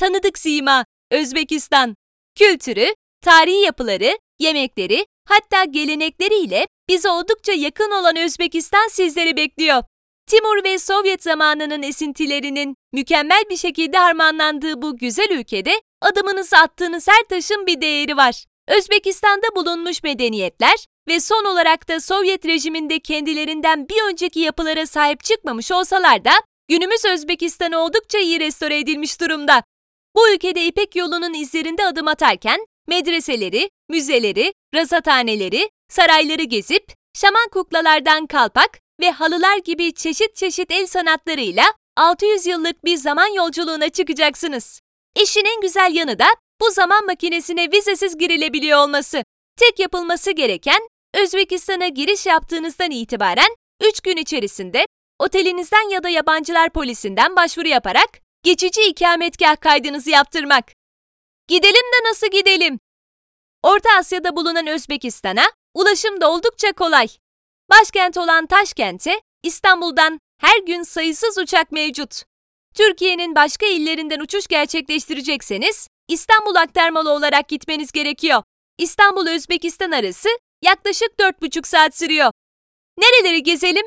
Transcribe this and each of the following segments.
tanıdık sima Özbekistan. Kültürü, tarihi yapıları, yemekleri, hatta gelenekleriyle bize oldukça yakın olan Özbekistan sizleri bekliyor. Timur ve Sovyet zamanının esintilerinin mükemmel bir şekilde harmanlandığı bu güzel ülkede adımınızı attığınız her taşın bir değeri var. Özbekistan'da bulunmuş medeniyetler ve son olarak da Sovyet rejiminde kendilerinden bir önceki yapılara sahip çıkmamış olsalar da günümüz Özbekistan oldukça iyi restore edilmiş durumda. Bu ülkede İpek yolunun izlerinde adım atarken medreseleri, müzeleri, rasathaneleri, sarayları gezip şaman kuklalardan kalpak ve halılar gibi çeşit çeşit el sanatlarıyla 600 yıllık bir zaman yolculuğuna çıkacaksınız. İşin en güzel yanı da bu zaman makinesine vizesiz girilebiliyor olması. Tek yapılması gereken Özbekistan'a giriş yaptığınızdan itibaren 3 gün içerisinde otelinizden ya da yabancılar polisinden başvuru yaparak geçici ikametgah kaydınızı yaptırmak. Gidelim de nasıl gidelim? Orta Asya'da bulunan Özbekistan'a ulaşım da oldukça kolay. Başkent olan Taşkent'e İstanbul'dan her gün sayısız uçak mevcut. Türkiye'nin başka illerinden uçuş gerçekleştirecekseniz İstanbul aktarmalı olarak gitmeniz gerekiyor. İstanbul-Özbekistan arası yaklaşık 4,5 saat sürüyor. Nereleri gezelim?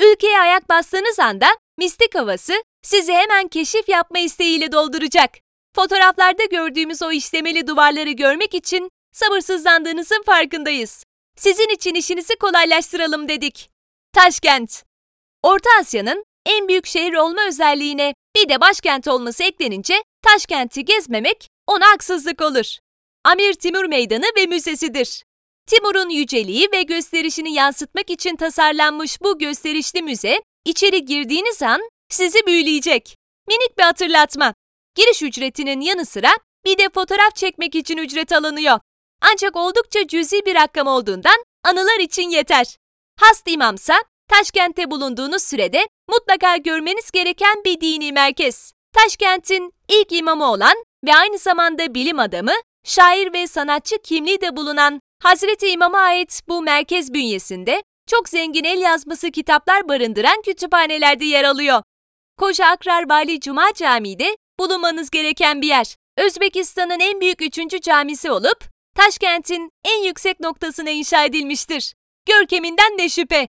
Ülkeye ayak bastığınız anda mistik havası sizi hemen keşif yapma isteğiyle dolduracak. Fotoğraflarda gördüğümüz o işlemeli duvarları görmek için sabırsızlandığınızın farkındayız. Sizin için işinizi kolaylaştıralım dedik. Taşkent. Orta Asya'nın en büyük şehir olma özelliğine bir de başkent olması eklenince Taşkent'i gezmemek ona haksızlık olur. Amir Timur Meydanı ve Müzesidir. Timur'un yüceliği ve gösterişini yansıtmak için tasarlanmış bu gösterişli müze, içeri girdiğiniz an sizi büyüleyecek. Minik bir hatırlatma. Giriş ücretinin yanı sıra bir de fotoğraf çekmek için ücret alınıyor. Ancak oldukça cüzi bir rakam olduğundan anılar için yeter. Hast imamsa Taşkent'te bulunduğunuz sürede mutlaka görmeniz gereken bir dini merkez. Taşkent'in ilk imamı olan ve aynı zamanda bilim adamı, şair ve sanatçı kimliği de bulunan Hazreti İmam'a ait bu merkez bünyesinde çok zengin el yazması kitaplar barındıran kütüphanelerde yer alıyor. Koca Akrar Vali Cuma Camii de bulunmanız gereken bir yer. Özbekistan'ın en büyük üçüncü camisi olup Taşkent'in en yüksek noktasına inşa edilmiştir. Görkeminden ne şüphe.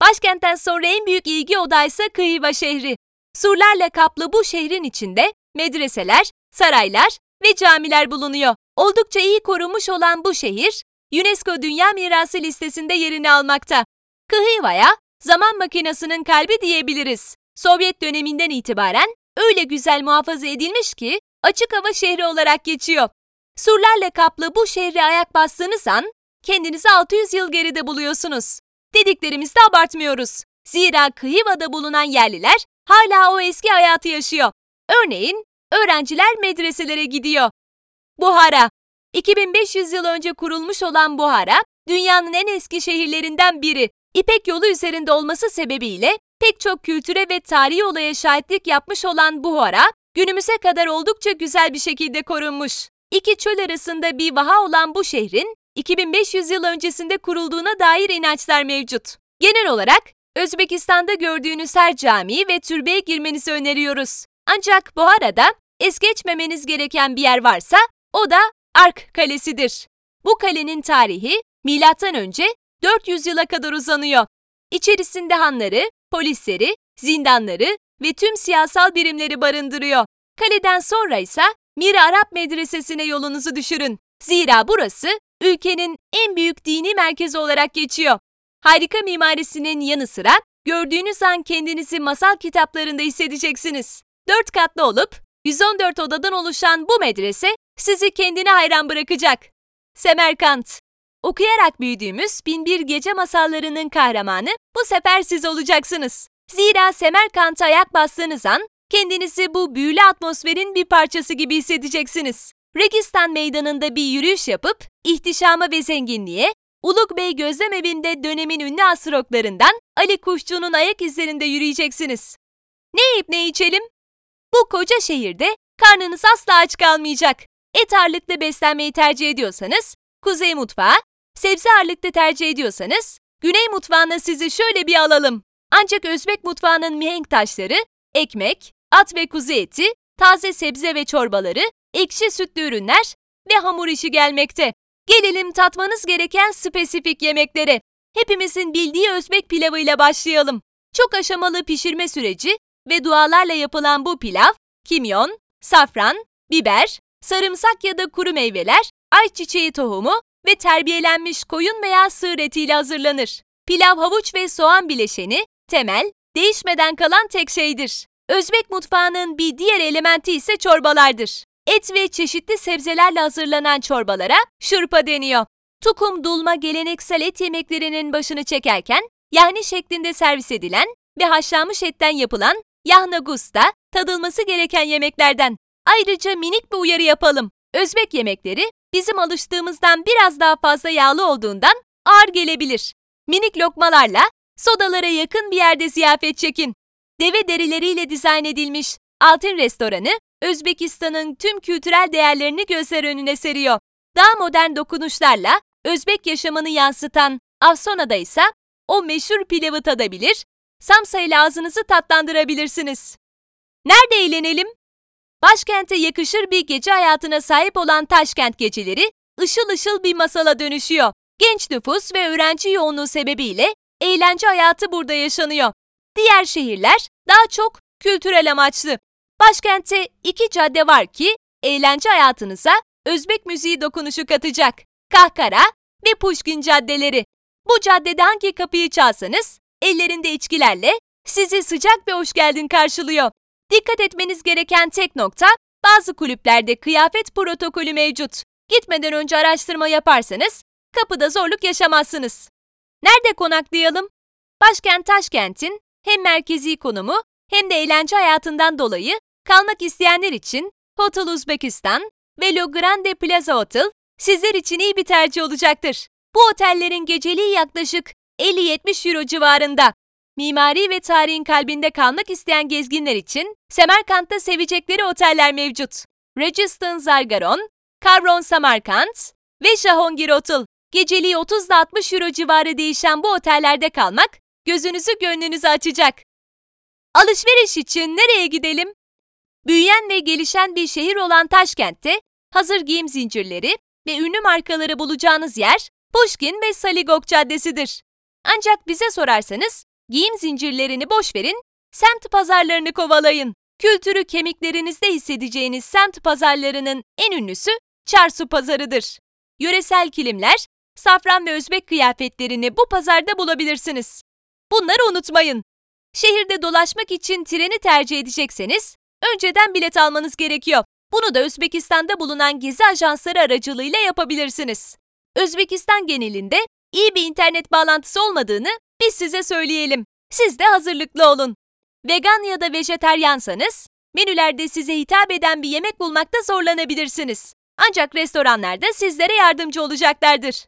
Başkentten sonra en büyük ilgi odaysa Kıyıva şehri. Surlarla kaplı bu şehrin içinde medreseler, saraylar ve camiler bulunuyor. Oldukça iyi korunmuş olan bu şehir, UNESCO Dünya Mirası listesinde yerini almakta. Kıyıva'ya zaman makinesinin kalbi diyebiliriz. Sovyet döneminden itibaren öyle güzel muhafaza edilmiş ki açık hava şehri olarak geçiyor. Surlarla kaplı bu şehre ayak bastığınız an kendinizi 600 yıl geride buluyorsunuz. Dediklerimizde abartmıyoruz. Zira Kıyıva'da bulunan yerliler hala o eski hayatı yaşıyor. Örneğin öğrenciler medreselere gidiyor. Buhara 2500 yıl önce kurulmuş olan Buhara, dünyanın en eski şehirlerinden biri. İpek yolu üzerinde olması sebebiyle pek çok kültüre ve tarihi olaya şahitlik yapmış olan Buhara, günümüze kadar oldukça güzel bir şekilde korunmuş. İki çöl arasında bir vaha olan bu şehrin 2500 yıl öncesinde kurulduğuna dair inançlar mevcut. Genel olarak Özbekistan'da gördüğünüz her camiyi ve türbeye girmenizi öneriyoruz. Ancak bu arada es geçmemeniz gereken bir yer varsa o da Ark Kalesi'dir. Bu kalenin tarihi M.Ö. 400 yıla kadar uzanıyor. İçerisinde hanları, polisleri, zindanları ve tüm siyasal birimleri barındırıyor. Kaleden sonra ise Mir Arap Medresesi'ne yolunuzu düşürün. Zira burası ülkenin en büyük dini merkezi olarak geçiyor. Harika mimarisinin yanı sıra gördüğünüz an kendinizi masal kitaplarında hissedeceksiniz. Dört katlı olup 114 odadan oluşan bu medrese sizi kendine hayran bırakacak. Semerkant Okuyarak büyüdüğümüz Binbir Gece masallarının kahramanı bu sefer siz olacaksınız. Zira Semerkant'a ayak bastığınız an kendinizi bu büyülü atmosferin bir parçası gibi hissedeceksiniz. Registan Meydanı'nda bir yürüyüş yapıp ihtişama ve zenginliğe, Uluk Bey Gözlem Evi'nde dönemin ünlü astroklarından Ali Kuşçu'nun ayak izlerinde yürüyeceksiniz. Ne yiyip ne içelim? Bu koca şehirde karnınız asla aç kalmayacak. Et ağırlıklı beslenmeyi tercih ediyorsanız kuzey mutfağı, sebze ağırlıklı tercih ediyorsanız güney mutfağına sizi şöyle bir alalım. Ancak Özbek mutfağının mihenk taşları ekmek, at ve kuzu eti, taze sebze ve çorbaları, ekşi sütlü ürünler ve hamur işi gelmekte. Gelelim tatmanız gereken spesifik yemeklere. Hepimizin bildiği Özbek pilavıyla başlayalım. Çok aşamalı pişirme süreci ve dualarla yapılan bu pilav, kimyon, safran, biber, sarımsak ya da kuru meyveler, ayçiçeği tohumu ve terbiyelenmiş koyun veya sığır etiyle hazırlanır. Pilav havuç ve soğan bileşeni, temel, değişmeden kalan tek şeydir. Özbek mutfağının bir diğer elementi ise çorbalardır. Et ve çeşitli sebzelerle hazırlanan çorbalara şurpa deniyor. Tukum dolma geleneksel et yemeklerinin başını çekerken, yahni şeklinde servis edilen ve haşlanmış etten yapılan yahna gusta tadılması gereken yemeklerden. Ayrıca minik bir uyarı yapalım. Özbek yemekleri bizim alıştığımızdan biraz daha fazla yağlı olduğundan ağır gelebilir. Minik lokmalarla sodalara yakın bir yerde ziyafet çekin. Deve derileriyle dizayn edilmiş Altın Restoranı, Özbekistan'ın tüm kültürel değerlerini gözler önüne seriyor. Daha modern dokunuşlarla Özbek yaşamını yansıtan Afsona'da ise o meşhur pilavı tadabilir, Samsa ile ağzınızı tatlandırabilirsiniz. Nerede eğlenelim? Başkente yakışır bir gece hayatına sahip olan Taşkent geceleri ışıl ışıl bir masala dönüşüyor. Genç nüfus ve öğrenci yoğunluğu sebebiyle eğlence hayatı burada yaşanıyor. Diğer şehirler daha çok kültürel amaçlı. Başkentte iki cadde var ki eğlence hayatınıza Özbek müziği dokunuşu katacak. Kahkara ve Puşkin caddeleri. Bu caddede hangi kapıyı çalsanız ellerinde içkilerle sizi sıcak ve hoş geldin karşılıyor. Dikkat etmeniz gereken tek nokta bazı kulüplerde kıyafet protokolü mevcut. Gitmeden önce araştırma yaparsanız kapıda zorluk yaşamazsınız. Nerede konaklayalım? Başkent Taşkent'in hem merkezi konumu hem de eğlence hayatından dolayı kalmak isteyenler için Hotel Uzbekistan ve Le Grande Plaza Hotel sizler için iyi bir tercih olacaktır. Bu otellerin geceliği yaklaşık 50-70 euro civarında. Mimari ve tarihin kalbinde kalmak isteyen gezginler için Semerkant'ta sevecekleri oteller mevcut. Registan Zargaron, Kavron Samarkand ve Jahongir Hotel. Geceliği 30 ile 60 euro civarı değişen bu otellerde kalmak gözünüzü gönlünüzü açacak. Alışveriş için nereye gidelim? Büyüyen ve gelişen bir şehir olan Taşkent'te hazır giyim zincirleri ve ünlü markaları bulacağınız yer Pushkin ve Saligok Caddesi'dir. Ancak bize sorarsanız giyim zincirlerini boş verin, semt pazarlarını kovalayın. Kültürü kemiklerinizde hissedeceğiniz semt pazarlarının en ünlüsü Çarsu Pazarı'dır. Yöresel kilimler, safran ve Özbek kıyafetlerini bu pazarda bulabilirsiniz. Bunları unutmayın. Şehirde dolaşmak için treni tercih edecekseniz önceden bilet almanız gerekiyor. Bunu da Özbekistan'da bulunan gezi ajansları aracılığıyla yapabilirsiniz. Özbekistan genelinde iyi bir internet bağlantısı olmadığını biz size söyleyelim. Siz de hazırlıklı olun. Vegan ya da vejeteryansanız menülerde size hitap eden bir yemek bulmakta zorlanabilirsiniz. Ancak restoranlarda sizlere yardımcı olacaklardır.